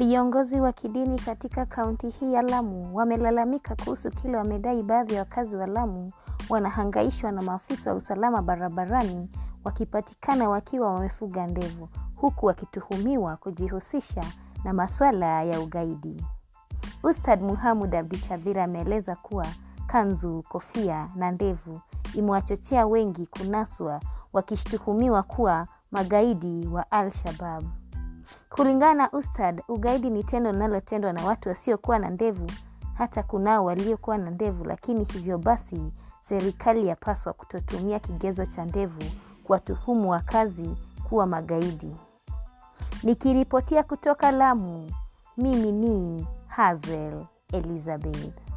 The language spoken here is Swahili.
Viongozi wa kidini katika kaunti hii ya Lamu wamelalamika kuhusu kile wamedai baadhi ya wakazi wa Lamu wanahangaishwa na maafisa wa usalama barabarani wakipatikana wakiwa wamefuga ndevu huku wakituhumiwa kujihusisha na masuala ya ugaidi. Ustad Muhamud Abdikadhir ameeleza kuwa kanzu, kofia na ndevu imewachochea wengi kunaswa wakishtuhumiwa kuwa magaidi wa Al-Shabab. Kulingana na Ustad, ugaidi ni tendo linalotendwa na watu wasiokuwa na ndevu. Hata kunao waliokuwa na ndevu, lakini hivyo basi serikali yapaswa kutotumia kigezo cha ndevu kuwatuhumu wakazi kuwa magaidi. Nikiripotia kutoka Lamu, mimi ni Hazel Elizabeth.